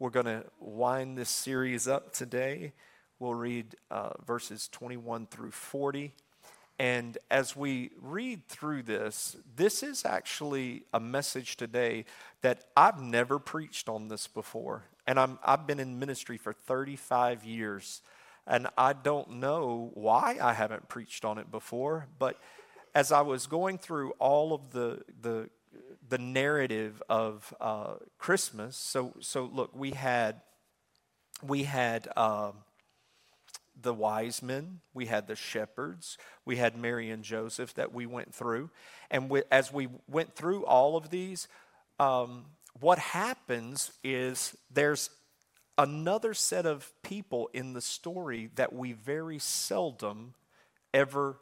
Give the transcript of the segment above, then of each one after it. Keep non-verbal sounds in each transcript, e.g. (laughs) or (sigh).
We're going to wind this series up today. We'll read uh, verses 21 through 40. And as we read through this, this is actually a message today that I've never preached on this before. And I'm, I've been in ministry for 35 years. And I don't know why I haven't preached on it before. But as I was going through all of the, the the narrative of uh, Christmas. So, so look, we had we had uh, the wise men, we had the shepherds, we had Mary and Joseph that we went through, and we, as we went through all of these, um, what happens is there's another set of people in the story that we very seldom ever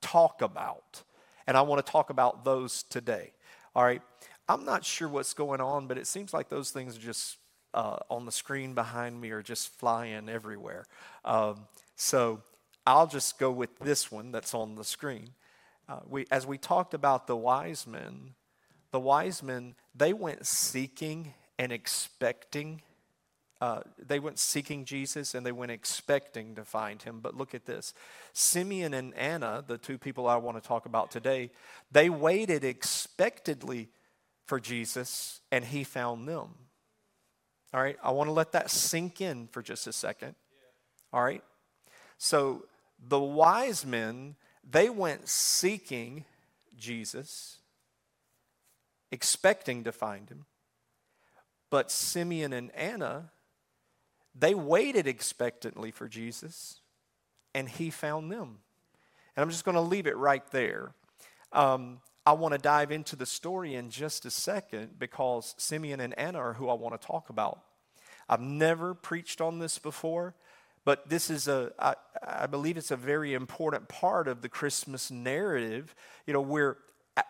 talk about. And I want to talk about those today. All right. I'm not sure what's going on, but it seems like those things are just uh, on the screen behind me are just flying everywhere. Um, so I'll just go with this one that's on the screen. Uh, we, as we talked about the wise men, the wise men, they went seeking and expecting. Uh, they went seeking Jesus and they went expecting to find him. But look at this Simeon and Anna, the two people I want to talk about today, they waited expectedly for Jesus and he found them. All right, I want to let that sink in for just a second. All right, so the wise men, they went seeking Jesus, expecting to find him. But Simeon and Anna, they waited expectantly for Jesus, and he found them. And I'm just going to leave it right there. Um, I want to dive into the story in just a second because Simeon and Anna are who I want to talk about. I've never preached on this before, but this is a, I, I believe it's a very important part of the Christmas narrative. You know, we're,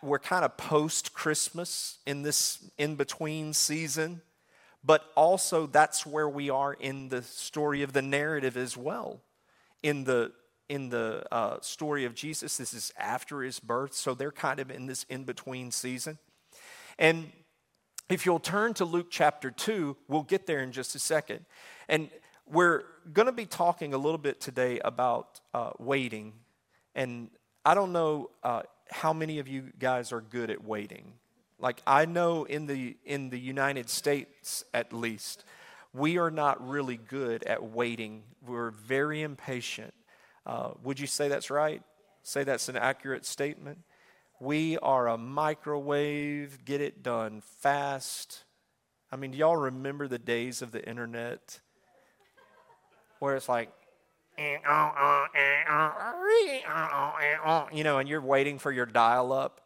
we're kind of post Christmas in this in between season, but also that's where we are in the story of the narrative as well. In the in the uh, story of Jesus. This is after his birth, so they're kind of in this in between season. And if you'll turn to Luke chapter 2, we'll get there in just a second. And we're going to be talking a little bit today about uh, waiting. And I don't know uh, how many of you guys are good at waiting. Like I know in the in the United States at least, we are not really good at waiting. We're very impatient. Uh, would you say that's right? Say that's an accurate statement? We are a microwave, get it done fast. I mean, do y'all remember the days of the internet where it's like, you know, and you're waiting for your dial up?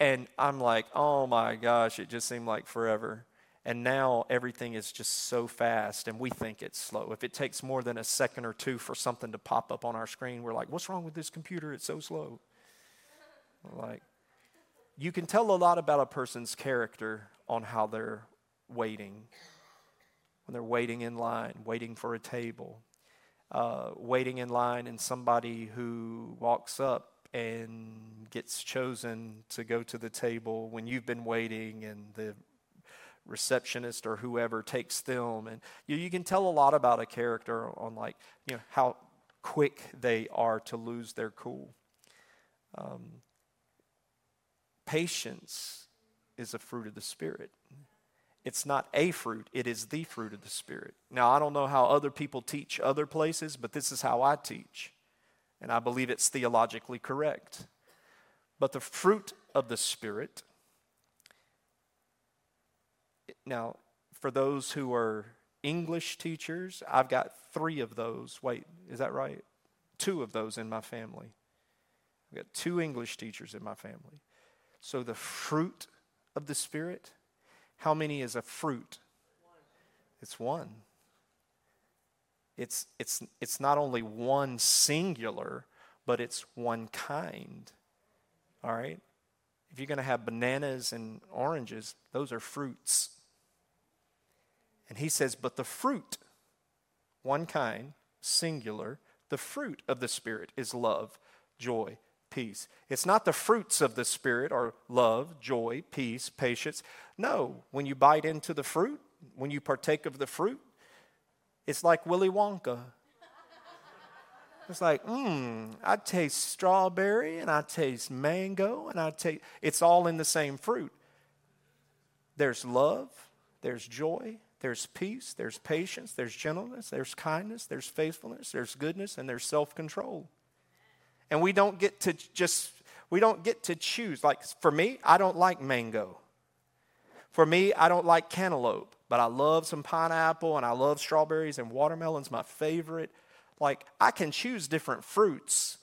And I'm like, oh my gosh, it just seemed like forever. And now everything is just so fast, and we think it's slow. If it takes more than a second or two for something to pop up on our screen, we're like, what's wrong with this computer? It's so slow. like, you can tell a lot about a person's character on how they're waiting. When they're waiting in line, waiting for a table, uh, waiting in line, and somebody who walks up and gets chosen to go to the table when you've been waiting and the receptionist or whoever takes them. And you, you can tell a lot about a character on like you know how quick they are to lose their cool. Um, patience is a fruit of the spirit. It's not a fruit it is the fruit of the spirit. Now i don't know how other people teach other places but this is how i teach and i believe it's theologically correct but the fruit of the spirit now, for those who are English teachers, I've got three of those. Wait, is that right? Two of those in my family. I've got two English teachers in my family. So the fruit of the Spirit, how many is a fruit? It's one. It's, it's, it's not only one singular, but it's one kind. All right? If you're going to have bananas and oranges, those are fruits. And he says, but the fruit, one kind, singular, the fruit of the Spirit is love, joy, peace. It's not the fruits of the Spirit are love, joy, peace, patience. No, when you bite into the fruit, when you partake of the fruit, it's like Willy Wonka. It's like, mmm, I taste strawberry and I taste mango and I taste, it's all in the same fruit. There's love, there's joy, there's peace, there's patience, there's gentleness, there's kindness, there's faithfulness, there's goodness, and there's self control. And we don't get to just, we don't get to choose. Like for me, I don't like mango. For me, I don't like cantaloupe, but I love some pineapple and I love strawberries and watermelon's my favorite. Like I can choose different fruits,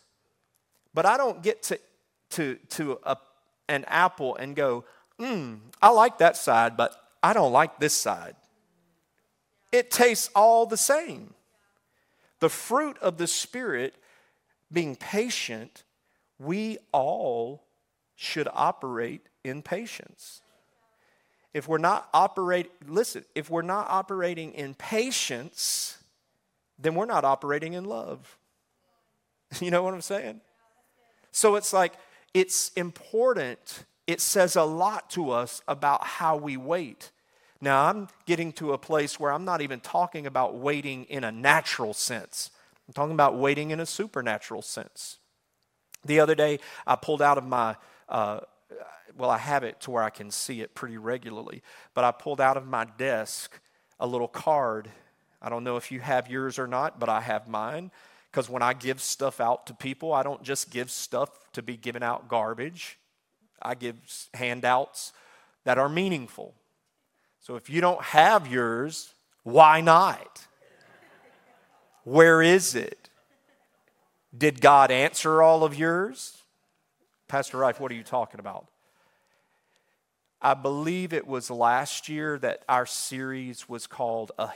but I don't get to to to a, an apple and go, "Hmm, I like that side, but I don't like this side." It tastes all the same. The fruit of the spirit being patient, we all should operate in patience. If we're not operating, listen, if we're not operating in patience, then we're not operating in love. (laughs) You know what I'm saying? So it's like, it's important. It says a lot to us about how we wait. Now, I'm getting to a place where I'm not even talking about waiting in a natural sense. I'm talking about waiting in a supernatural sense. The other day, I pulled out of my, uh, well, I have it to where I can see it pretty regularly, but I pulled out of my desk a little card. I don't know if you have yours or not, but I have mine. Because when I give stuff out to people, I don't just give stuff to be given out garbage, I give handouts that are meaningful. So if you don't have yours, why not? Where is it? Did God answer all of yours? Pastor Rife, what are you talking about? I believe it was last year that our series was called a,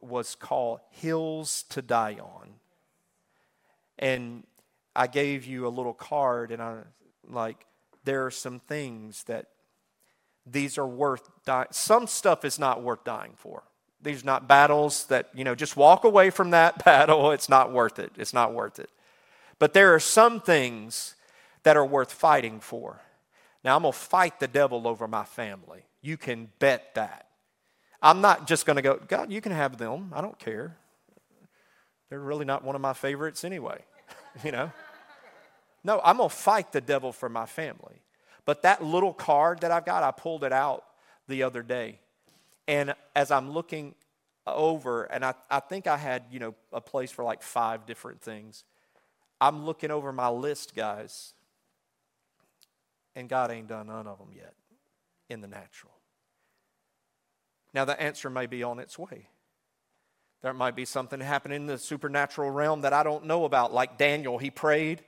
was called Hills to Die On. And I gave you a little card and I like there are some things that these are worth dying. Some stuff is not worth dying for. These are not battles that, you know, just walk away from that (laughs) battle. It's not worth it. It's not worth it. But there are some things that are worth fighting for. Now, I'm going to fight the devil over my family. You can bet that. I'm not just going to go, God, you can have them. I don't care. They're really not one of my favorites anyway, (laughs) you know? No, I'm going to fight the devil for my family. But that little card that I've got, I pulled it out the other day. And as I'm looking over, and I, I think I had, you know, a place for like five different things. I'm looking over my list, guys, and God ain't done none of them yet in the natural. Now, the answer may be on its way. There might be something happening in the supernatural realm that I don't know about, like Daniel, he prayed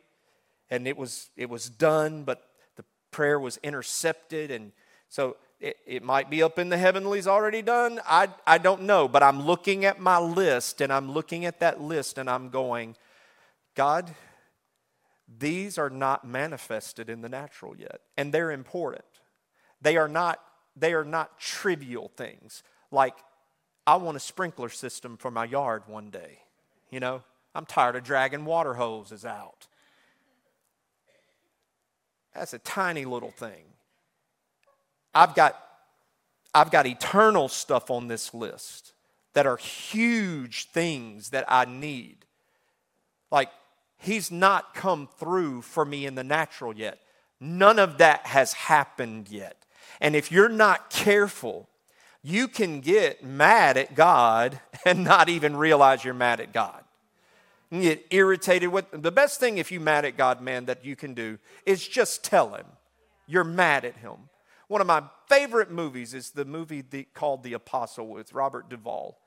and it was, it was done, but the prayer was intercepted. And so it, it might be up in the heavenlies already done. I, I don't know. But I'm looking at my list and I'm looking at that list and I'm going, God, these are not manifested in the natural yet. And they're important. They are not, they are not trivial things. Like, I want a sprinkler system for my yard one day. You know, I'm tired of dragging water hoses out. That's a tiny little thing. I've got, I've got eternal stuff on this list that are huge things that I need. Like, He's not come through for me in the natural yet. None of that has happened yet. And if you're not careful, you can get mad at God (laughs) and not even realize you're mad at God and get irritated with the best thing if you're mad at God, man, that you can do is just tell him you're mad at him. One of my favorite movies is the movie called The Apostle with Robert Duvall.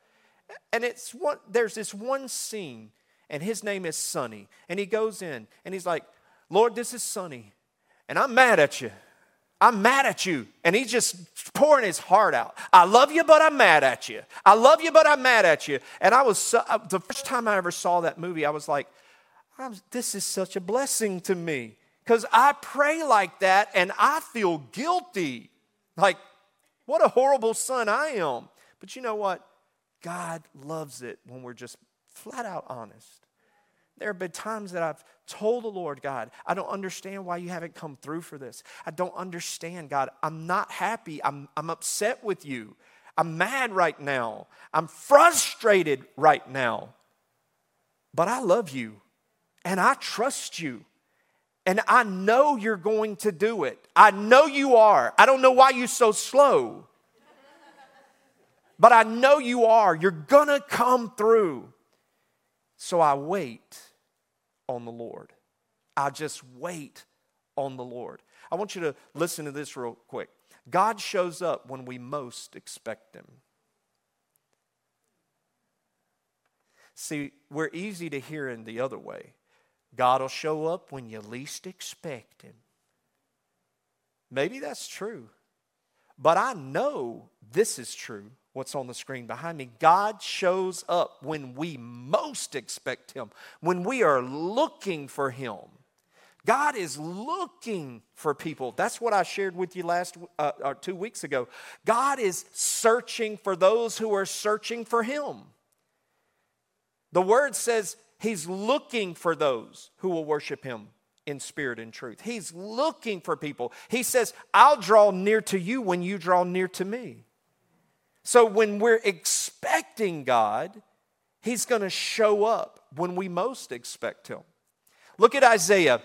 And it's one, there's this one scene, and his name is Sonny. And he goes in and he's like, Lord, this is Sonny, and I'm mad at you. I'm mad at you. And he's just pouring his heart out. I love you, but I'm mad at you. I love you, but I'm mad at you. And I was, so, uh, the first time I ever saw that movie, I was like, this is such a blessing to me. Because I pray like that and I feel guilty. Like, what a horrible son I am. But you know what? God loves it when we're just flat out honest. There have been times that I've told the Lord, God, I don't understand why you haven't come through for this. I don't understand, God. I'm not happy. I'm, I'm upset with you. I'm mad right now. I'm frustrated right now. But I love you and I trust you. And I know you're going to do it. I know you are. I don't know why you're so slow. But I know you are. You're to come through. So I wait on the Lord. I just wait on the Lord. I want you to listen to this real quick. God shows up when we most expect Him. See, we're easy to hear in the other way. God will show up when you least expect Him. Maybe that's true. But I know this is true what's on the screen behind me. God shows up when we most expect Him, when we are looking for Him. God is looking for people. That's what I shared with you last uh, or two weeks ago. God is searching for those who are searching for Him. The word says He's looking for those who will worship Him in spirit and truth. He's looking for people. He says, I'll draw near to you when you draw near to me. So when we're expecting God, He's going to show up when we most expect Him. Look at Isaiah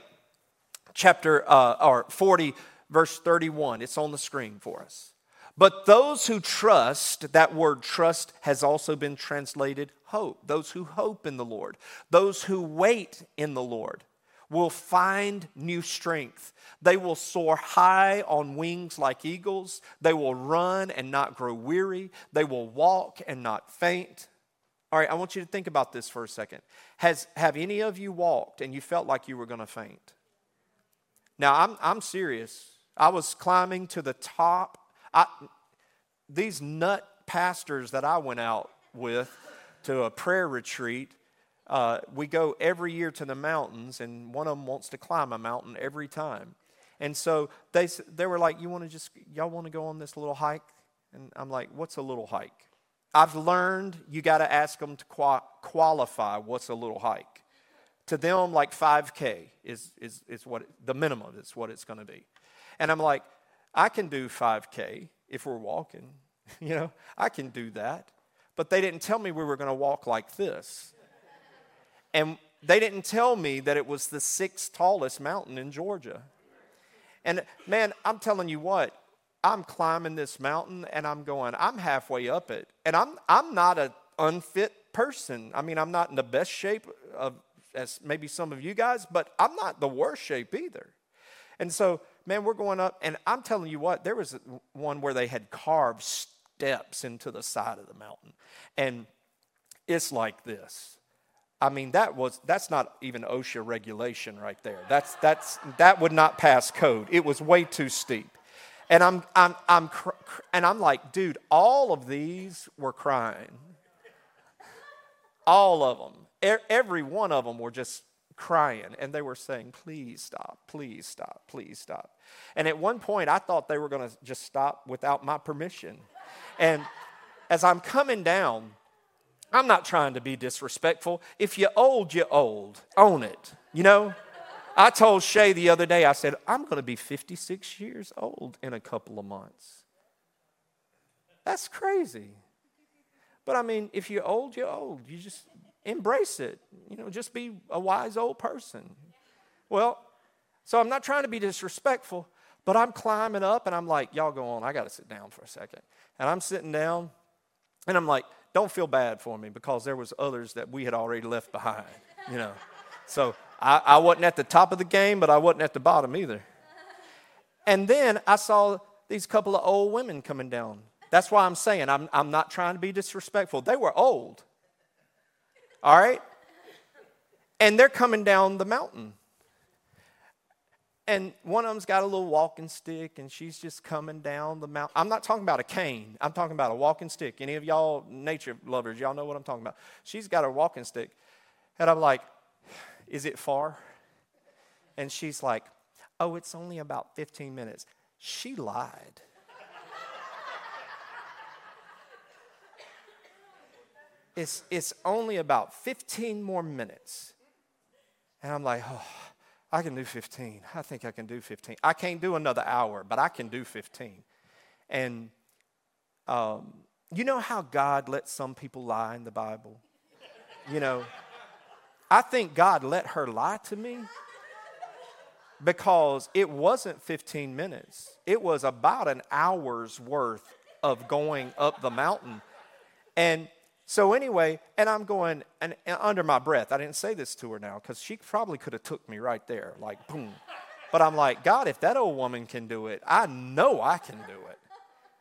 chapter uh, or 40, verse 31. It's on the screen for us. But those who trust, that word trust has also been translated hope. Those who hope in the Lord, those who wait in the Lord will find new strength. They will soar high on wings like eagles. They will run and not grow weary. They will walk and not faint. All right, I want you to think about this for a second. Has, have any of you walked and you felt like you were going to faint? Now, I'm, I'm serious. I was climbing to the top. I, these nut pastors that I went out with to a prayer retreat, uh, we go every year to the mountains, and one of them wants to climb a mountain every time. And so they, they were like, You want to just, y'all want to go on this little hike? And I'm like, What's a little hike? I've learned you got to ask them to qualify what's a little hike. To them, like 5K is, is, is what the minimum is what it's going to be. And I'm like, I can do 5K if we're walking. (laughs) you know, I can do that. But they didn't tell me we were going to walk like this. And they didn't tell me that it was the sixth tallest mountain in Georgia. And man, I'm telling you what, I'm climbing this mountain and I'm going, I'm halfway up it. And I'm, I'm not an unfit person. I mean, I'm not in the best shape of, as maybe some of you guys, but I'm not the worst shape either. And so, man, we're going up, and I'm telling you what, there was one where they had carved steps into the side of the mountain. And it's like this I mean, that was that's not even OSHA regulation right there. That's that's that would not pass code. It was way too steep. And I'm I'm I'm and I'm like, dude, all of these were crying. All of them. Every one of them were just crying and they were saying, "Please stop. Please stop. Please stop." And at one point I thought they were going to just stop without my permission. And as I'm coming down, I'm not trying to be disrespectful. If you're old, you're old. Own it. You know? I told Shay the other day, I said, I'm going to be 56 years old in a couple of months. That's crazy. But I mean, if you're old, you're old. You just embrace it. You know, just be a wise old person. Well, so I'm not trying to be disrespectful, but I'm climbing up and I'm like, y'all go on. I got to sit down for a second. And I'm sitting down and I'm like, don't feel bad for me because there was others that we had already left behind, you know. So I, I wasn't at the top of the game, but I wasn't at the bottom either. And then I saw these couple of old women coming down. That's why I'm saying I'm, I'm not trying to be disrespectful. They were old. All right? And they're coming down the mountain. And one of them's got a little walking stick and she's just coming down the mountain. I'm not talking about a cane. I'm talking about a walking stick. Any of y'all nature lovers, y'all know what I'm talking about. She's got a walking stick. And I'm like, is it far? And she's like, oh, it's only about 15 minutes. She lied. it's, it's only about 15 more minutes. And I'm like, oh, I can do 15. I think I can do 15. I can't do another hour, but I can do 15. And um, you know how God lets some people lie in the Bible? You know, I think God let her lie to me because it wasn't 15 minutes, it was about an hour's worth of going up the mountain. And so anyway, and I'm going and, and, under my breath. I didn't say this to her now because she probably could have took me right there, like boom. But I'm like, God, if that old woman can do it, I know I can do it.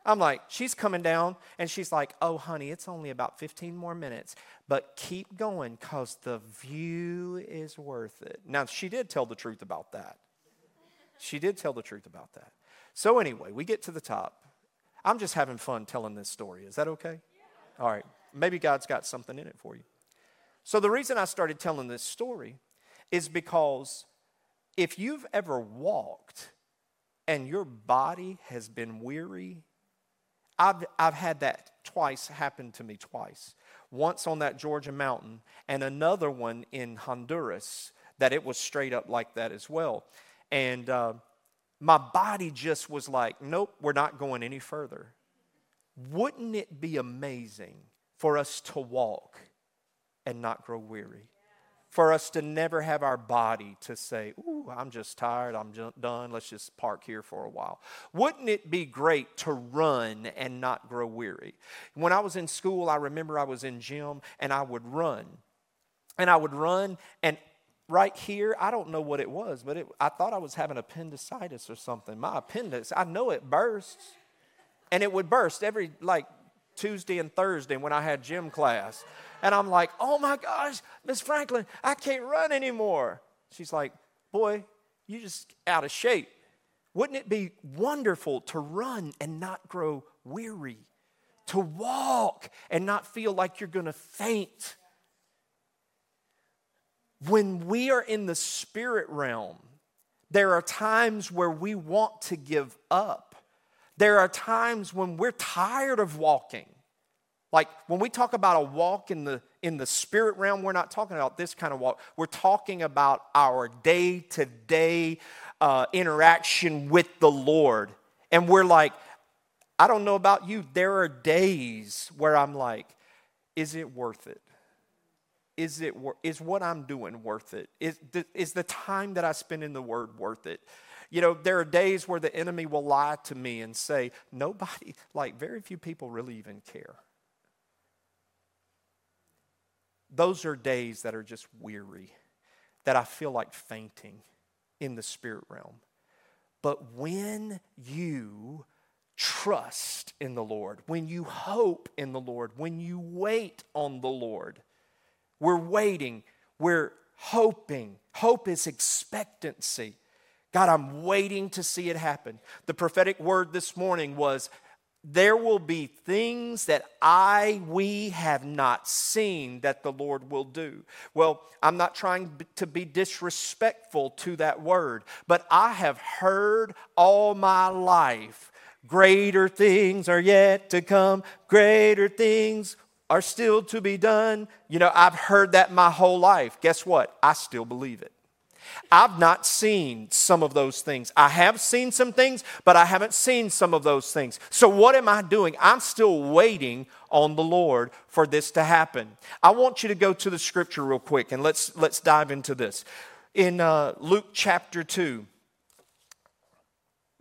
I'm like, she's coming down, and she's like, oh, honey, it's only about 15 more minutes, but keep going because the view is worth it. Now, she did tell the truth about that. She did tell the truth about that. So, anyway, we get to the top. I'm just having fun telling this story. Is that okay? All right maybe God's got something in it for you. So, the reason I started telling this story is because if you've ever walked and your body has been weary, I've, I've had that twice happen to me twice. Once on that Georgia mountain, and another one in Honduras that it was straight up like that as well. And uh, my body just was like, nope, we're not going any further. Wouldn't it be amazing for us to walk and not grow weary. For us to never have our body to say, Ooh, I'm just tired, I'm done, let's just park here for a while. Wouldn't it be great to run and not grow weary? When I was in school, I remember I was in gym and I would run. And I would run, and right here, I don't know what it was, but it, I thought I was having appendicitis or something. My appendix, I know it bursts. And it would burst every like Tuesday and Thursday when I had gym class. And I'm like, oh my gosh, Miss Franklin, I can't run anymore. She's like, boy, you just out of shape. Wouldn't it be wonderful to run and not grow weary? To walk and not feel like you're to faint? When we are in the spirit realm, there are times where we want to give up. There are times when we're tired of walking. Like when we talk about a walk in the in the spirit realm, we're not talking about this kind of walk. We're talking about our day to day interaction with the Lord. And we're like, I don't know about you, there are days where I'm like, is it worth it? Is, it, is what I'm doing worth it? Is the, is the time that I spend in the Word worth it? You know, there are days where the enemy will lie to me and say, nobody, (laughs) like very few people really even care. Those are days that are just weary, that I feel like fainting in the spirit realm. But when you trust in the Lord, when you hope in the Lord, when you wait on the Lord, we're waiting, we're hoping. Hope is expectancy. God, I'm waiting to see it happen. The prophetic word this morning was there will be things that I, we have not seen that the Lord will do. Well, I'm not trying to be disrespectful to that word, but I have heard all my life greater things are yet to come, greater things are still to be done. You know, I've heard that my whole life. Guess what? I still believe it. I've not seen some of those things. I have seen some things, but I haven't seen some of those things. So, what am I doing? I'm still waiting on the Lord for this to happen. I want you to go to the scripture real quick and let's, let's dive into this. In uh, Luke chapter 2,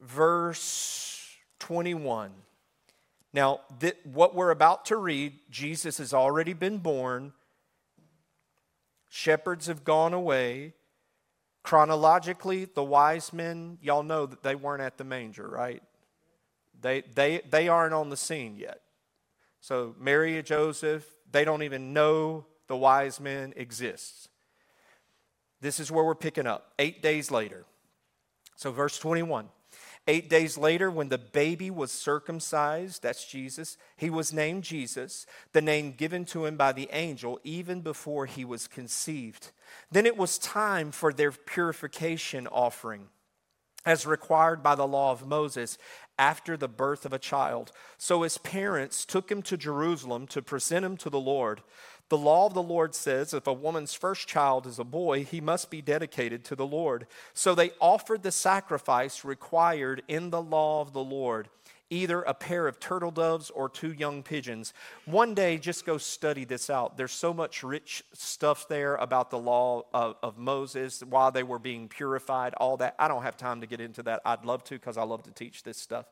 verse 21. Now, th- what we're about to read, Jesus has already been born. Shepherds have gone away. Chronologically, the wise men, y'all know that they weren't at the manger, right? They, they, they aren't on the scene yet. So, Mary and Joseph, they don't even know the wise men exists. This is where we're picking up. Eight days later, So, verse 21 Eight days later, when the baby was circumcised, that's Jesus, he was named Jesus, the name given to him by the angel even before he was conceived. Then it was time for their purification offering, as required by the law of Moses after the birth of a child. So his parents took him to Jerusalem to present him to the Lord. The law of the Lord says if a woman's first child is a boy, he must be dedicated to the Lord. So they offered the sacrifice required in the law of the Lord either a pair of turtle doves or two young pigeons. One day, just go study this out. There's so much rich stuff there about the law of, of Moses, while they were being purified, all that. I don't have time to get into that. I'd love to because I love to teach this stuff.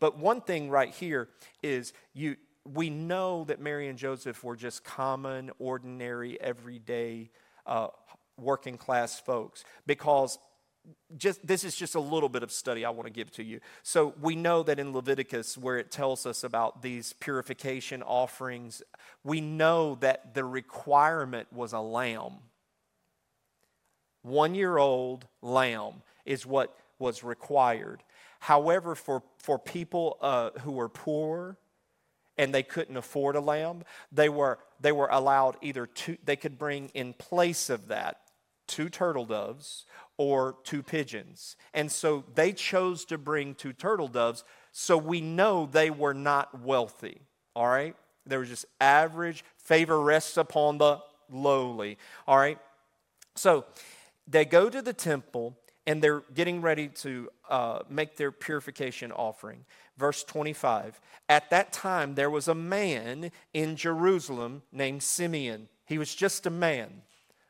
But one thing right here is you we know that Mary and Joseph were just common, ordinary, everyday, uh, working class folks because just this is just a little bit of study I want to give to you. So we know that in Leviticus where it tells us about these purification offerings, we know that the requirement was a lamb. 1-year-old lamb is what was required. However, for, for people uh, who were poor, and they couldn't afford a lamb, they were, they were allowed either two, they could bring in place of that two turtle doves or two pigeons. And so they chose to bring two turtle doves, so we know they were not wealthy, all right? They were just average, favor rests upon the lowly, all right? So they go to the temple and they're getting ready to uh, make their purification offering. Verse 25 At that time, there was a man in Jerusalem named Simeon. He was just a man.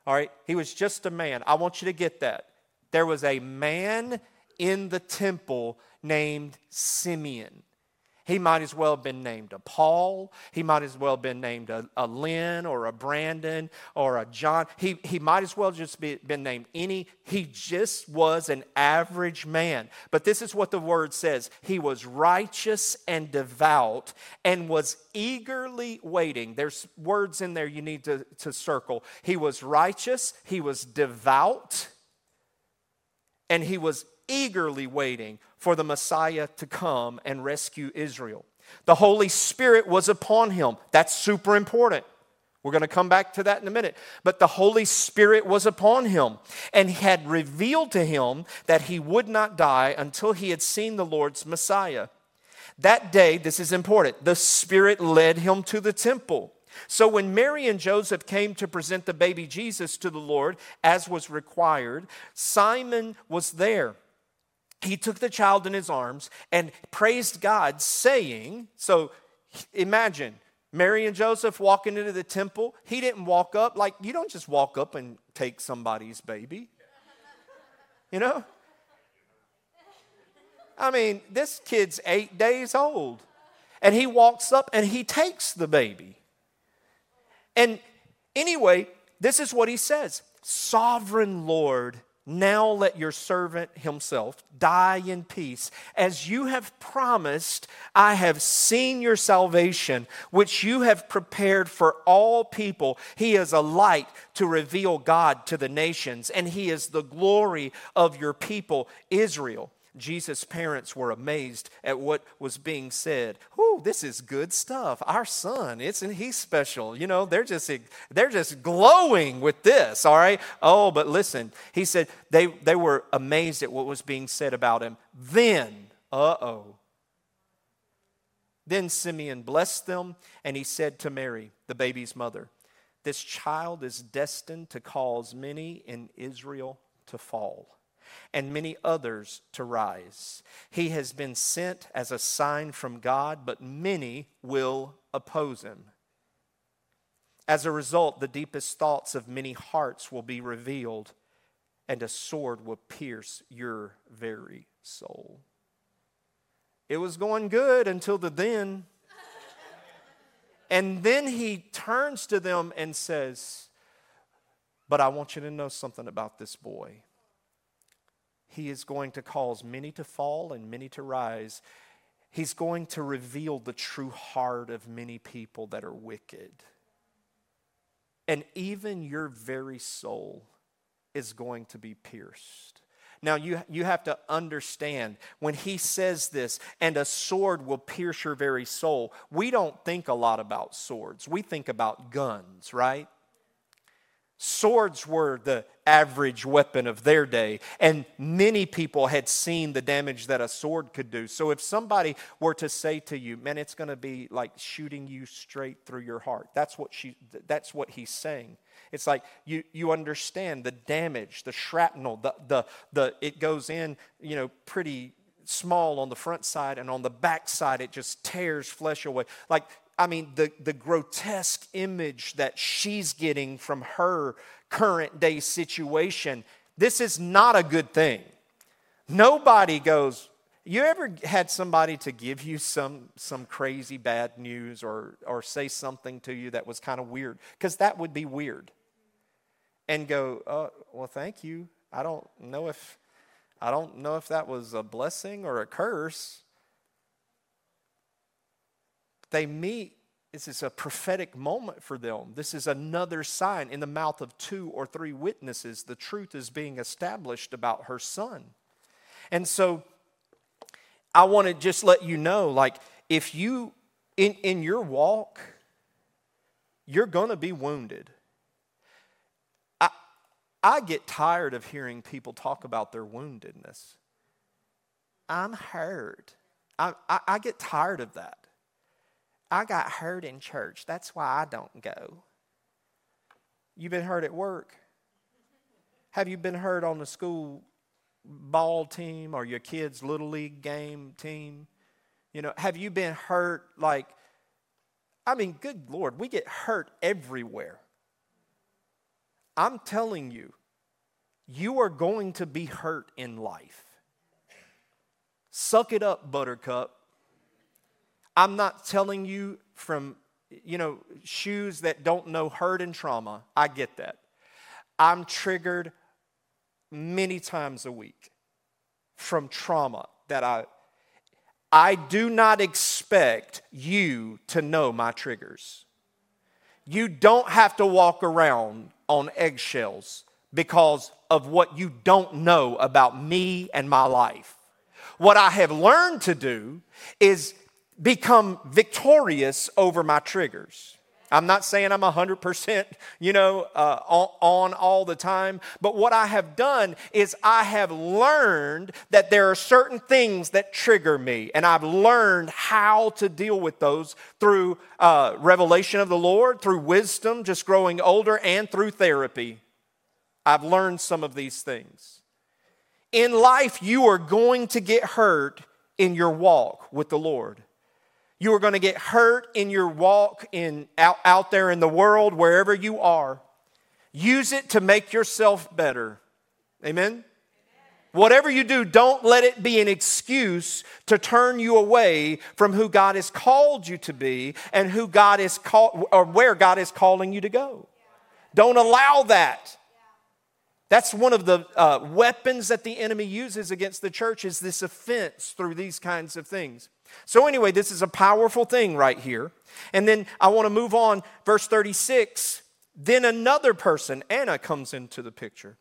All right? He was just a man. I want you to get that. There was a man in the temple named Simeon. He might as well have been named a Paul. He might as well have been named a, a Lynn or a Brandon or a John. He, he might as well just be, been named any. He just was an average man. But this is what the word says He was righteous and devout and was eagerly waiting. There's words in there you need to, to circle. He was righteous, he was devout, and he was eagerly waiting for the Messiah to come and rescue Israel. The Holy Spirit was upon him. That's super important. We're going to come back to that in a minute. But the Holy Spirit was upon him and had revealed to him that he would not die until he had seen the Lord's Messiah. That day, this is important, the Spirit led him to the temple. So when Mary and Joseph came to present the baby Jesus to the Lord, as was required, Simon was there he took the child in his arms and praised God, saying, So imagine Mary and Joseph walking into the temple. He didn't walk up, like, you don't just walk up and take somebody's baby. You know? I mean, this kid's eight days old. And he walks up and he takes the baby. And anyway, this is what he says Sovereign Lord now let your servant himself die in peace. As you have promised, I have seen your salvation, which you have prepared for all people. He is a light to reveal God to the nations, and He is the glory of your people, Israel. Jesus' parents were amazed at what was being said. Whoo, this is good stuff. Our son, isn't he special? You know, they're just they're just glowing with this, all right? Oh, but listen, he said they, they were amazed at what was being said about him. Then, uh-oh. Then Simeon blessed them, and he said to Mary, the baby's mother, This child is destined to cause many in Israel to fall and many others to rise. He has been sent as a sign from God, but many will oppose him. As a result, the deepest thoughts of many hearts will be revealed, and a sword will pierce your very soul. It was going good until the then. And then he turns to them and says, But I want you to know something about this boy he is going to cause many to fall and many to rise. He's going to reveal the true heart of many people that are wicked. And even your very soul is going to be pierced. Now, you, you have to understand when he says this, and a sword will pierce your very soul, we don't think a lot about swords. We think about guns, right? Swords were the average weapon of their day, and many people had seen the damage that a sword could do. So, if somebody were to say to you, "Man, it's going to be like shooting you straight through your heart," that's what she, that's what he's saying. It's like you you understand the damage, the shrapnel, the the the it goes in, you know, pretty small on the front side, and on the back side it just tears flesh away. Like I mean, the, the grotesque image that she's getting from her current day situation, this is not a good thing. Nobody goes, you ever had somebody to give you some, some crazy bad news or, or say something to you that was kind of weird? Because that would be weird. And go, oh, well, thank you. I don't know if I don't know if that was a blessing or a curse they meet. This is a prophetic moment for them. This is another sign in the mouth of two or three witnesses. The truth is being established about her son. And so I want to just let you know like, if you, in, in your walk, you're going to be wounded. I, I get tired of hearing people talk about their woundedness. I'm hurt. I, I, I get tired of that. I got hurt in church. That's why I don't go. You've been hurt at work. Have you been hurt on the school ball team or your kids' little league game team? You know, have you been hurt like, I mean, good Lord, we get hurt everywhere. I'm telling you, you are going to be hurt in life. Suck it up, buttercup. I'm not telling you from, you know, shoes that don't know hurt and trauma. I get that. I'm triggered many times a week from trauma that I I do not expect you to know my triggers. You don't have to walk around on eggshells because of what you don't know about me and my life. What I have learned to do is become victorious over my triggers. I'm not saying I'm 100%, you know, uh, on, all the time, but what I have done is I have learned that there are certain things that trigger me, and I've learned how to deal with those through uh, revelation of the Lord, through wisdom, just growing older, and through therapy. I've learned some of these things. In life, you are going to get hurt in your walk with the Lord. You are going to get hurt in your walk in, out, out there in the world, wherever you are. Use it to make yourself better. Amen? Whatever you do, don't let it be an excuse to turn you away from who God has called you to be and who God is call, or where God is calling you to go. Don't allow that. That's one of the uh, weapons that the enemy uses against the church is this offense through these kinds of things. So, anyway, this is a powerful thing right here. And then I want to move on, verse 36. Then another person, Anna, comes into the picture.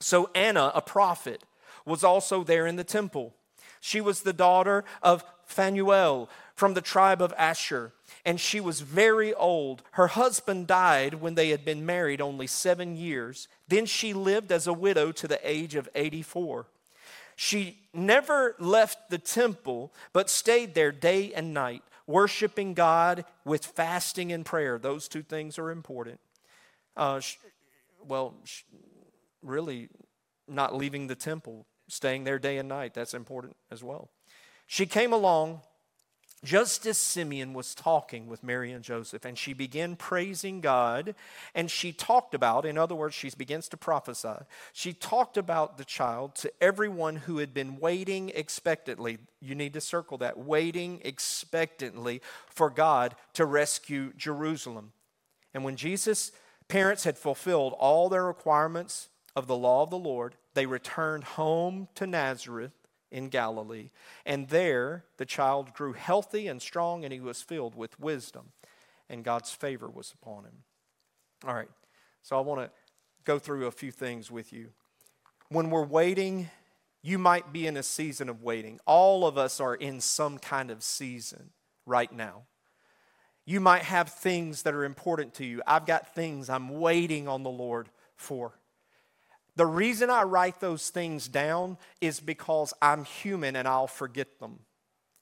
So, Anna, a prophet, was also there in the temple. She was the daughter of Phanuel from the tribe of Asher, and she was very old. Her husband died when they had been married only seven years. Then she lived as a widow to the age of 84. She never left the temple, but stayed there day and night, worshiping God with fasting and prayer. Those two things are important. Uh, well, really, not leaving the temple, staying there day and night, that's important as well. She came along just as Simeon was talking with Mary and Joseph, and she began praising God, and she talked about, in other words, she begins to prophesy. She talked about the child to everyone who had been waiting expectantly. You need to circle that waiting expectantly for God to rescue Jerusalem. And when Jesus' parents had fulfilled all their requirements of the law of the Lord, they returned home to Nazareth in Galilee. And there the child grew healthy and strong, and he was filled with wisdom, and God's favor was upon him. All right, so I want to go through a few things with you. when we're waiting, you might be in a season of waiting. All of us are in some kind of season right now. You might have things that are important to you. I've got things I'm waiting on the Lord for. The reason I write those things down is because I'm human and I'll forget them.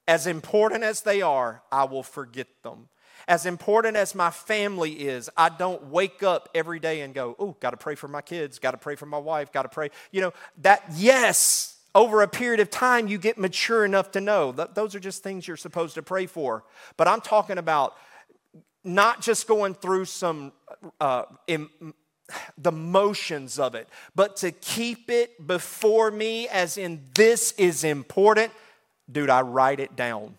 As important as they are, I will forget them. As important as my family is, I don't wake up every day and go, oh, got to pray for my kids, got to pray for my wife, got to pray. You know, that, yes, over a period of time, you get mature enough to know. that Those are just things you're supposed to pray for. But I'm talking about not just going through some uh, (sighs) the motions of it, but to keep it before me as in this is important, dude, I write it down.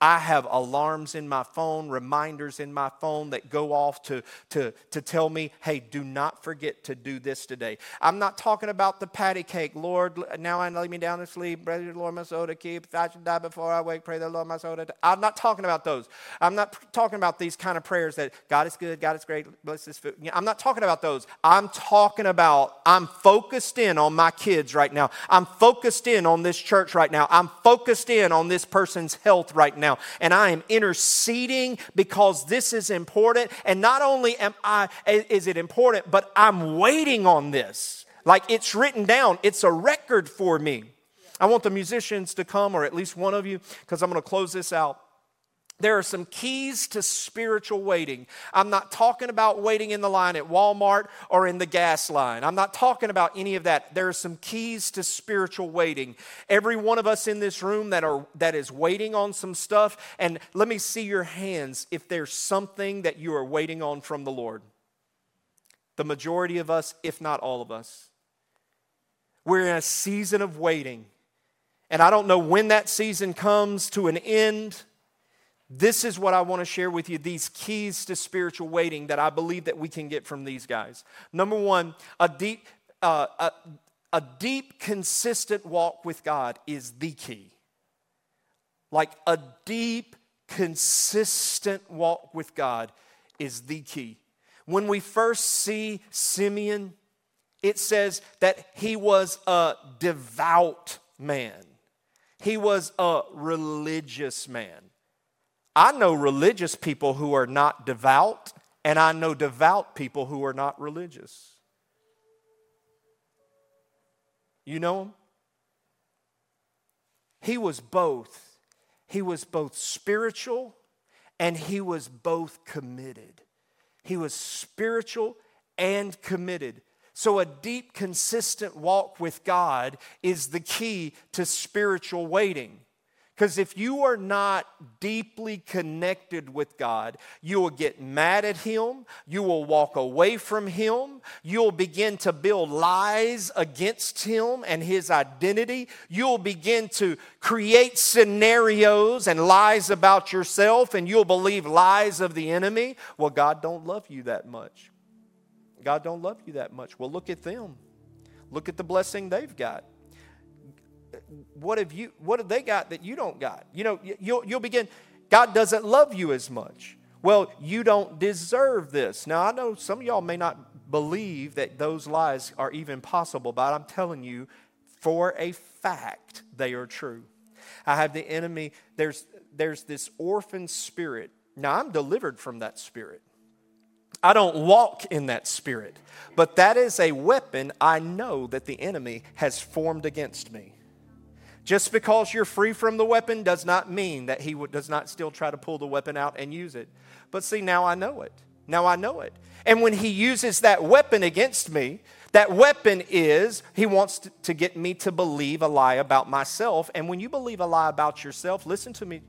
I have alarms in my phone, reminders in my phone that go off to, to, to tell me, hey, do not forget to do this today. I'm not talking about the patty cake. Lord, now I lay me down to sleep. The Lord my soul to keep. I should die before I wake, pray the Lord my soul to. die. I'm not talking about those. I'm not talking about these kind of prayers that God is good, God is great, bless this food. I'm not talking about those. I'm talking about, I'm focused in on my kids right now. I'm focused in on this church right now. I'm focused in on this person's health right now now. And I am interceding because this is important. And not only am I, is it important, but I'm waiting on this. Like it's written down, it's a record for me. I want the musicians to come, or at least one of you, because I'm going to close this out. There are some keys to spiritual waiting. I'm not talking about waiting in the line at Walmart or in the gas line. I'm not talking about any of that. There are some keys to spiritual waiting. Every one of us in this room that are that is waiting on some stuff and let me see your hands if there's something that you are waiting on from the Lord. The majority of us, if not all of us. We're in a season of waiting. And I don't know when that season comes to an end. This is what I want to share with you these keys to spiritual waiting that I believe that we can get from these guys. Number one, a deep, uh, a, a deep, consistent walk with God is the key. Like a deep, consistent walk with God is the key. When we first see Simeon, it says that he was a devout man, he was a religious man. I know religious people who are not devout, and I know devout people who are not religious. You know him? He was both. He was both spiritual and he was both committed. He was spiritual and committed. So, a deep, consistent walk with God is the key to spiritual waiting. Because if you are not deeply connected with God, you will get mad at Him, you will walk away from Him, you'll begin to build lies against Him and His identity, you'll begin to create scenarios and lies about yourself, and you'll believe lies of the enemy. Well, God don't love you that much. God don't love you that much. Well, look at them. Look at the blessing they've got what have you what have they got that you don't got? You know you'll, you'll begin god doesn't love you as much. Well you don't deserve this. Now i know some of y'all may not believe that those lies are even possible but i'm telling you for a fact they are true. I have the enemy there's there's this orphan spirit. Now i'm delivered from that spirit. I don't walk in that spirit, but that is a weapon I know that the enemy has formed against me. Just because you're free from the weapon does not mean that he does not still try to pull the weapon out and use it. But see, now I know it. Now I know it. And when he uses that weapon against me, that weapon is he wants to get me to believe a lie about myself. And when you believe a lie about yourself, listen to me.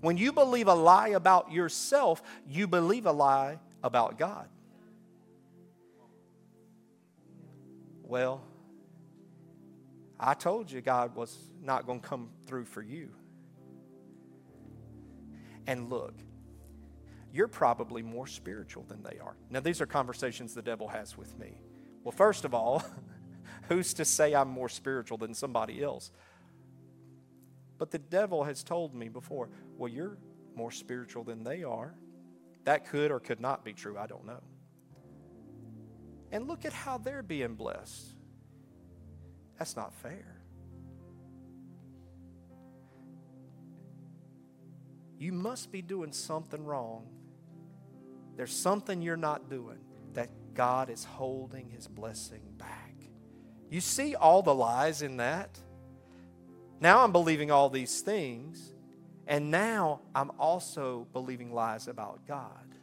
When you believe a lie about yourself, you believe a lie about God. Well, I told you God was not going to come through for you. And look, you're probably more spiritual than they are. Now, these are conversations the devil has with me. Well, first of all, (laughs) who's to say I'm more spiritual than somebody else? But the devil has told me before, well, you're more spiritual than they are. That could or could not be true. I don't know. And look at how they're being blessed. That's not fair. You must be doing something wrong. There's something you're not doing that God is holding his blessing back. You see all the lies in that? Now I'm believing all these things, and now I'm also believing lies about God.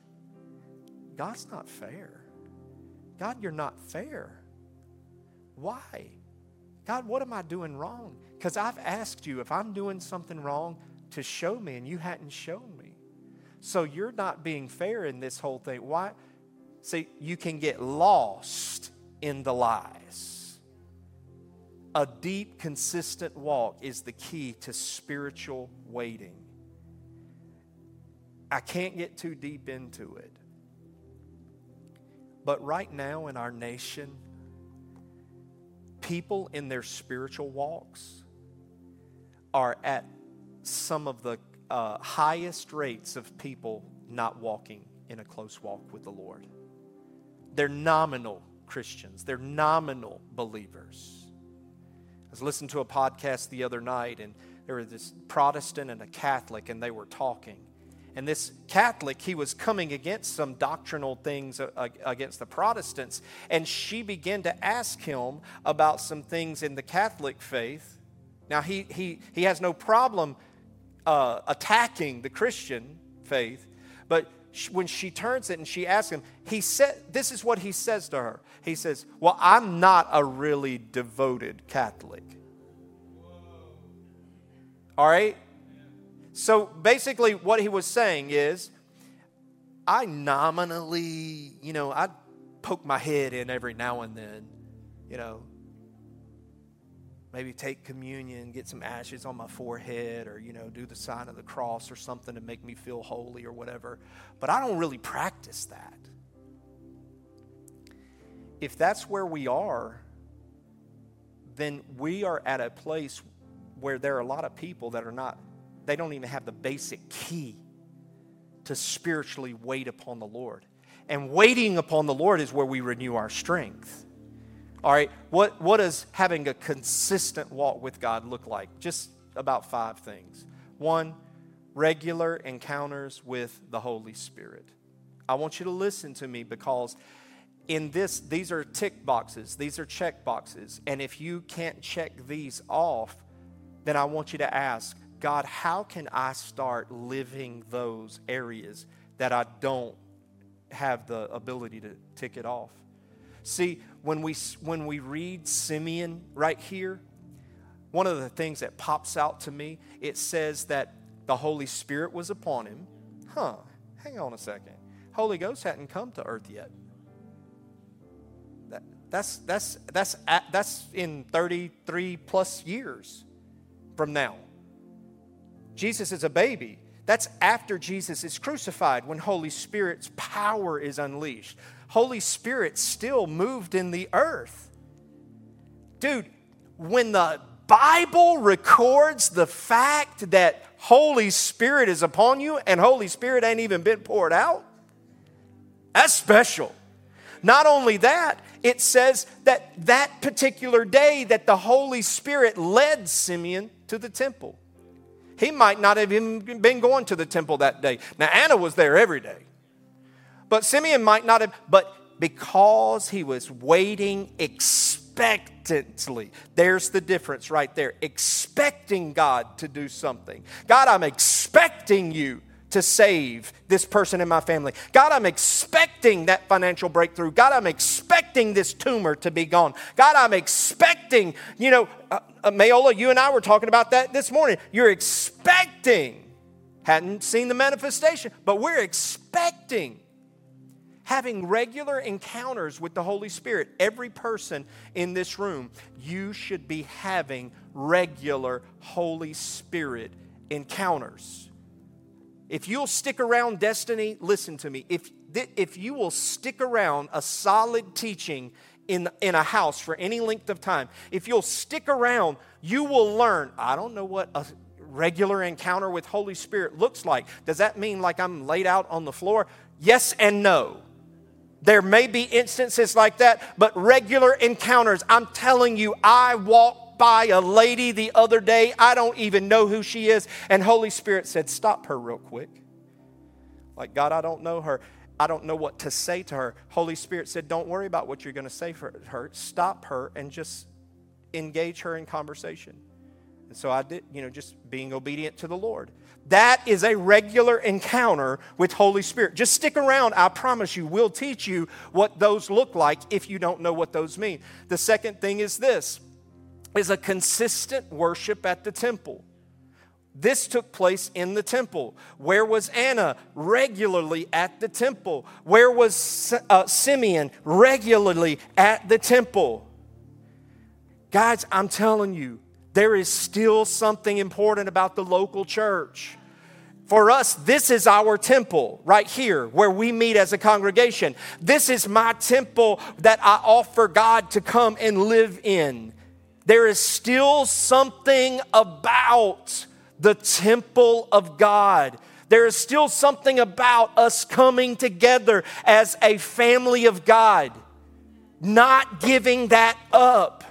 God's not fair. God, you're not fair. Why? God, what am I doing wrong? Because I've asked you if I'm doing something wrong to show me, and you hadn't shown me. So you're not being fair in this whole thing. Why? See, you can get lost in the lies. A deep, consistent walk is the key to spiritual waiting. I can't get too deep into it. But right now in our nation, people in their spiritual walks are at some of the uh, highest rates of people not walking in a close walk with the Lord. They're nominal Christians, they're nominal believers. I was listening to a podcast the other night, and there was this Protestant and a Catholic, and they were talking. And this Catholic, he was coming against some doctrinal things against the Protestants. And she began to ask him about some things in the Catholic faith. Now, he, he, he has no problem uh, attacking the Christian faith, but when she turns it and she asks him, he said, This is what he says to her. He says, Well, I'm not a really devoted Catholic. All right? So basically, what he was saying is, I nominally, you know, I poke my head in every now and then, you know, maybe take communion, get some ashes on my forehead, or, you know, do the sign of the cross or something to make me feel holy or whatever. But I don't really practice that. If that's where we are, then we are at a place where there are a lot of people that are not they don't even have the basic key to spiritually wait upon the Lord. And waiting upon the Lord is where we renew our strength. All right, what, what does having a consistent walk with God look like? Just about five things. One, regular encounters with the Holy Spirit. I want you to listen to me because in this, these are tick boxes, these are check boxes. And if you can't check these off, then I want you to ask God, how can I start living those areas that I don't have the ability to tick it off? See, when we, when we read Simeon right here, one of the things that pops out to me, it says that the Holy Spirit was upon him. Huh, hang on a second. Holy Ghost hadn't come to earth yet. That, that's, that's, that's, that's in 33 plus years from now. Jesus is a baby. That's after Jesus is crucified when Holy Spirit's power is unleashed. Holy Spirit still moved in the earth. Dude, when the Bible records the fact that Holy Spirit is upon you and Holy Spirit ain't even been poured out, that's special. Not only that, it says that that particular day that the Holy Spirit led Simeon to the temple. He might not have even been going to the temple that day. Now, Anna was there every day. But Simeon might not have, but because he was waiting expectantly, there's the difference right there. Expecting God to do something. God, I'm expecting you to save this person in my family. God, I'm expecting that financial breakthrough. God, I'm expecting this tumor to be gone. God, I'm expecting, you know, uh, Uh, Mayola, you and I were talking about that this morning. You're expecting, hadn't seen the manifestation, but we're expecting having regular encounters with the Holy Spirit. Every person in this room, you should be having regular Holy Spirit encounters. If you'll stick around destiny, listen to me. If, if you will stick around a solid teaching in, in a house for any length of time, if you'll stick around, you will learn. I don't know what a regular encounter with Holy Spirit looks like. Does that mean like I'm laid out on the floor? Yes and no. There may be instances like that, but regular encounters. I'm telling you, I walked by a lady the other day. I don't even know who she is. And Holy Spirit said, Stop her real quick. Like, God, I don't know her. I don't know what to say to her. Holy Spirit said, Don't worry about what you're going to say for her. Stop her and just engage her in conversation. And so I did, you know, just being obedient to the Lord. That is a regular encounter with Holy Spirit. Just stick around. I promise you, we'll teach you what those look like if you don't know what those mean. The second thing is this is a consistent worship at the temple. This took place in the temple. Where was Anna? Regularly at the temple. Where was uh, Simeon? Regularly at the temple. Guys, I'm telling you, there is still something important about the local church. For us, this is our temple right here where we meet as a congregation. This is my temple that I offer God to come and live in. There is still something about the temple of God. There is still something about us coming together as a family of God, not giving that up.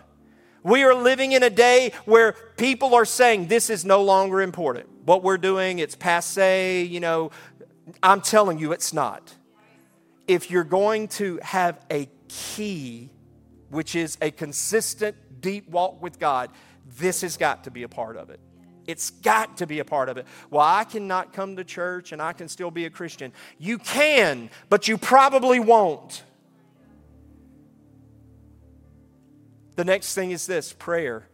We are living in a day where people are saying this is no longer important. What we're doing, it's passe, you know. I'm telling you, it's not. If you're going to have a key, which is a consistent, deep walk with God, this has got to be a part of it. It's got to be a part of it. Well, I cannot come to church and I can still be a Christian. You can, but you probably won't. The next thing is this prayer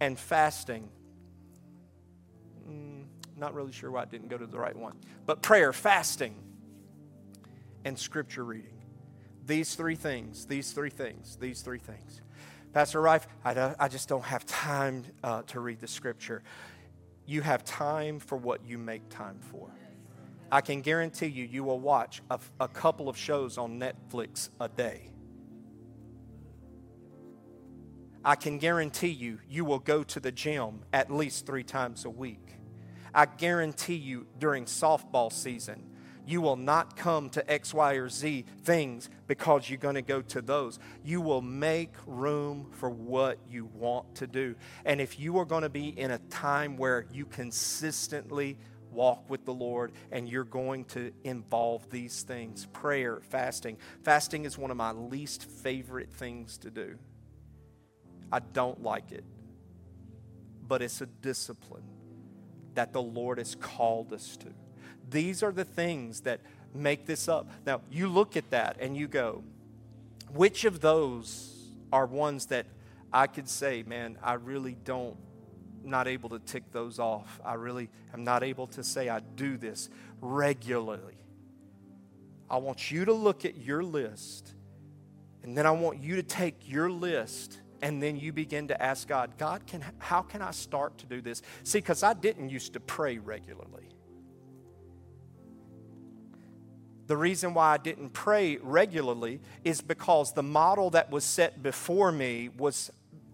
and fasting. Mm, not really sure why I didn't go to the right one. But prayer, fasting, and scripture reading. These three things, these three things, these three things. Pastor Rife, I, I just don't have time uh, to read the scripture you have time for what you make time for. I can guarantee you, you will watch a, a couple of shows on Netflix a day. I can guarantee you, you will go to the gym at least three times a week. I guarantee you, during softball season, you will not come to X, Y, or Z things because you're going to go to those. You will make room for what you want to do. And if you are going to be in a time where you consistently walk with the Lord and you're going to involve these things prayer, fasting. Fasting is one of my least favorite things to do. I don't like it, but it's a discipline that the Lord has called us to. These are the things that make this up. Now, you look at that and you go, which of those are ones that I could say, man, I really don't, not able to tick those off. I really am not able to say I do this regularly. I want you to look at your list, and then I want you to take your list and then you begin to ask God, God, can, how can I start to do this? See, because I didn't used to pray regularly. The reason why I didn't pray regularly is because the model that was set before me was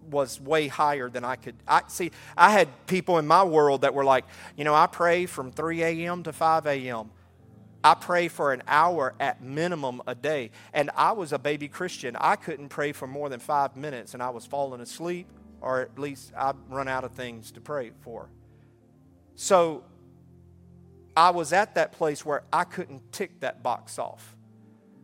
was way higher than I could. I see. I had people in my world that were like, you know, I pray from 3 a.m. to 5 a.m. I pray for an hour at minimum a day. And I was a baby Christian. I couldn't pray for more than five minutes, and I was falling asleep, or at least I'd run out of things to pray for. So I was at that place where I couldn't tick that box off.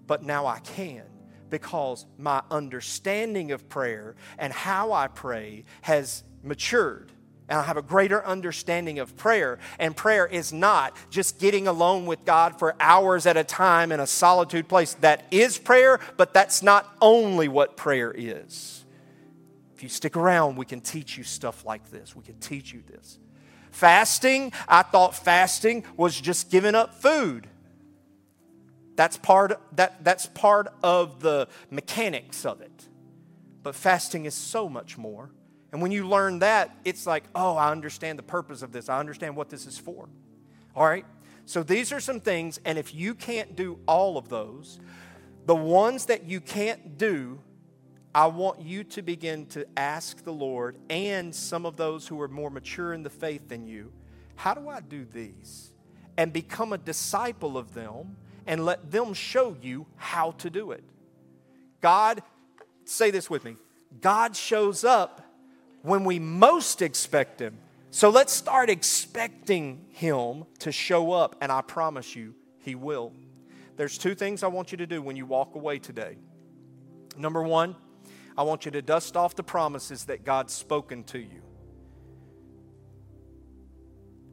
But now I can because my understanding of prayer and how I pray has matured. And I have a greater understanding of prayer. And prayer is not just getting alone with God for hours at a time in a solitude place. That is prayer, but that's not only what prayer is. If you stick around, we can teach you stuff like this. We can teach you this. Fasting, I thought fasting was just giving up food. That's part, that, that's part of the mechanics of it. But fasting is so much more. And when you learn that, it's like, oh, I understand the purpose of this. I understand what this is for. All right? So these are some things, and if you can't do all of those, the ones that you can't do I want you to begin to ask the Lord and some of those who are more mature in the faith than you, how do I do these? And become a disciple of them and let them show you how to do it. God, say this with me God shows up when we most expect Him. So let's start expecting Him to show up, and I promise you, He will. There's two things I want you to do when you walk away today. Number one, I want you to dust off the promises that God's spoken to you.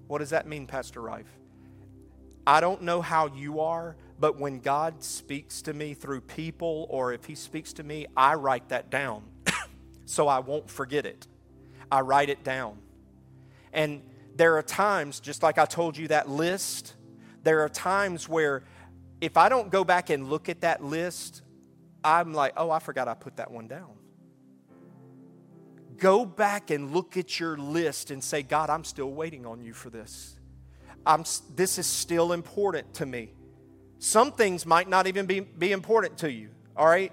What does that mean, Pastor Rife? I don't know how you are, but when God speaks to me through people or if He speaks to me, I write that down (coughs) so I won't forget it. I write it down. And there are times, just like I told you that list, there are times where if I don't go back and look at that list, I'm like, oh, I forgot I put that one down. Go back and look at your list and say, God, I'm still waiting on you for this. I'm, this is still important to me. Some things might not even be, be important to you, all right?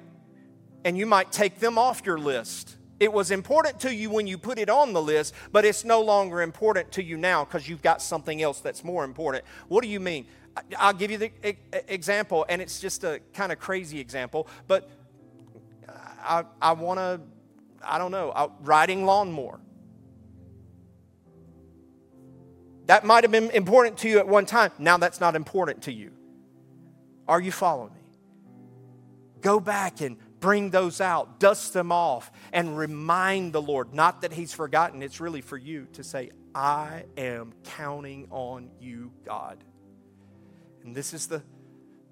And you might take them off your list. It was important to you when you put it on the list, but it's no longer important to you now because you've got something else that's more important. What do you mean? I'll give you the example, and it's just a kind of crazy example, but I, I want to, I don't know, riding lawnmower. That might have been important to you at one time. Now that's not important to you. Are you following me? Go back and bring those out, dust them off, and remind the Lord, not that He's forgotten, it's really for you to say, I am counting on you, God. And this is the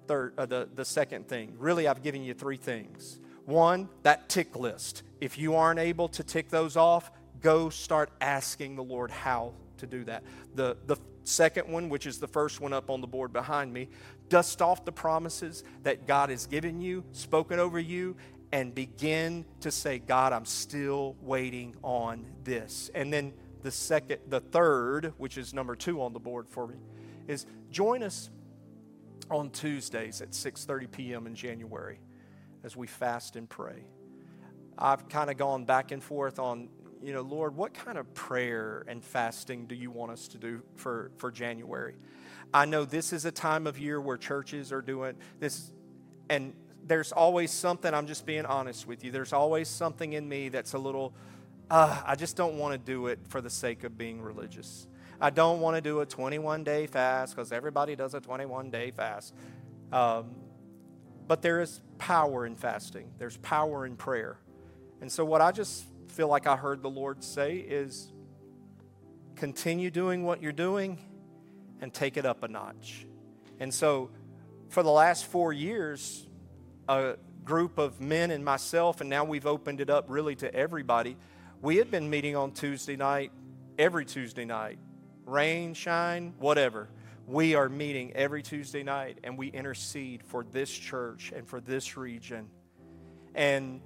third, uh, the, the second thing. Really, I've given you three things. One, that tick list. If you aren't able to tick those off, go start asking the Lord how to do that. The, the second one, which is the first one up on the board behind me, dust off the promises that God has given you, spoken over you, and begin to say, God, I'm still waiting on this. And then the second, the third, which is number two on the board for me, is join us on Tuesdays at 6:30 p.m. in January as we fast and pray. I've kind of gone back and forth on, you know, Lord, what kind of prayer and fasting do you want us to do for, for January? I know this is a time of year where churches are doing this, and there's always something, I'm just being honest with you, there's always something in me that's a little, uh, I just don't want to do it for the sake of being religious. I don't want to do a 21 day fast because everybody does a 21 day fast. Um, but there is power in fasting, there's power in prayer. And so, what I just feel like I heard the Lord say is continue doing what you're doing and take it up a notch. And so, for the last four years, a group of men and myself, and now we've opened it up really to everybody. We had been meeting on Tuesday night, every Tuesday night, rain, shine, whatever. We are meeting every Tuesday night and we intercede for this church and for this region. And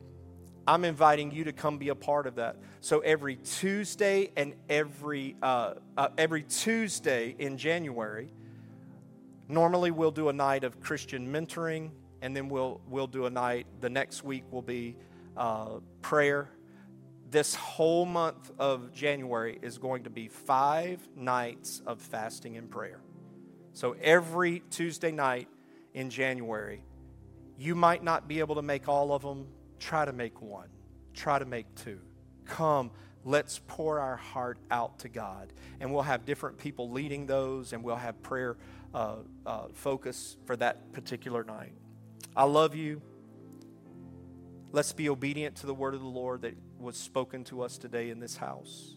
I'm inviting you to come be a part of that. So every Tuesday and every uh, uh, every Tuesday in January, normally we'll do a night of Christian mentoring, and then we'll we'll do a night. The next week will be uh, prayer this whole month of January is going to be five nights of fasting and prayer. So every Tuesday night in January, you might not be able to make all of them. Try to make one, try to make two. Come, let's pour our heart out to God. And we'll have different people leading those, and we'll have prayer uh, uh, focus for that particular night. I love you. Let's be obedient to the word of the Lord that was spoken to us today in this house.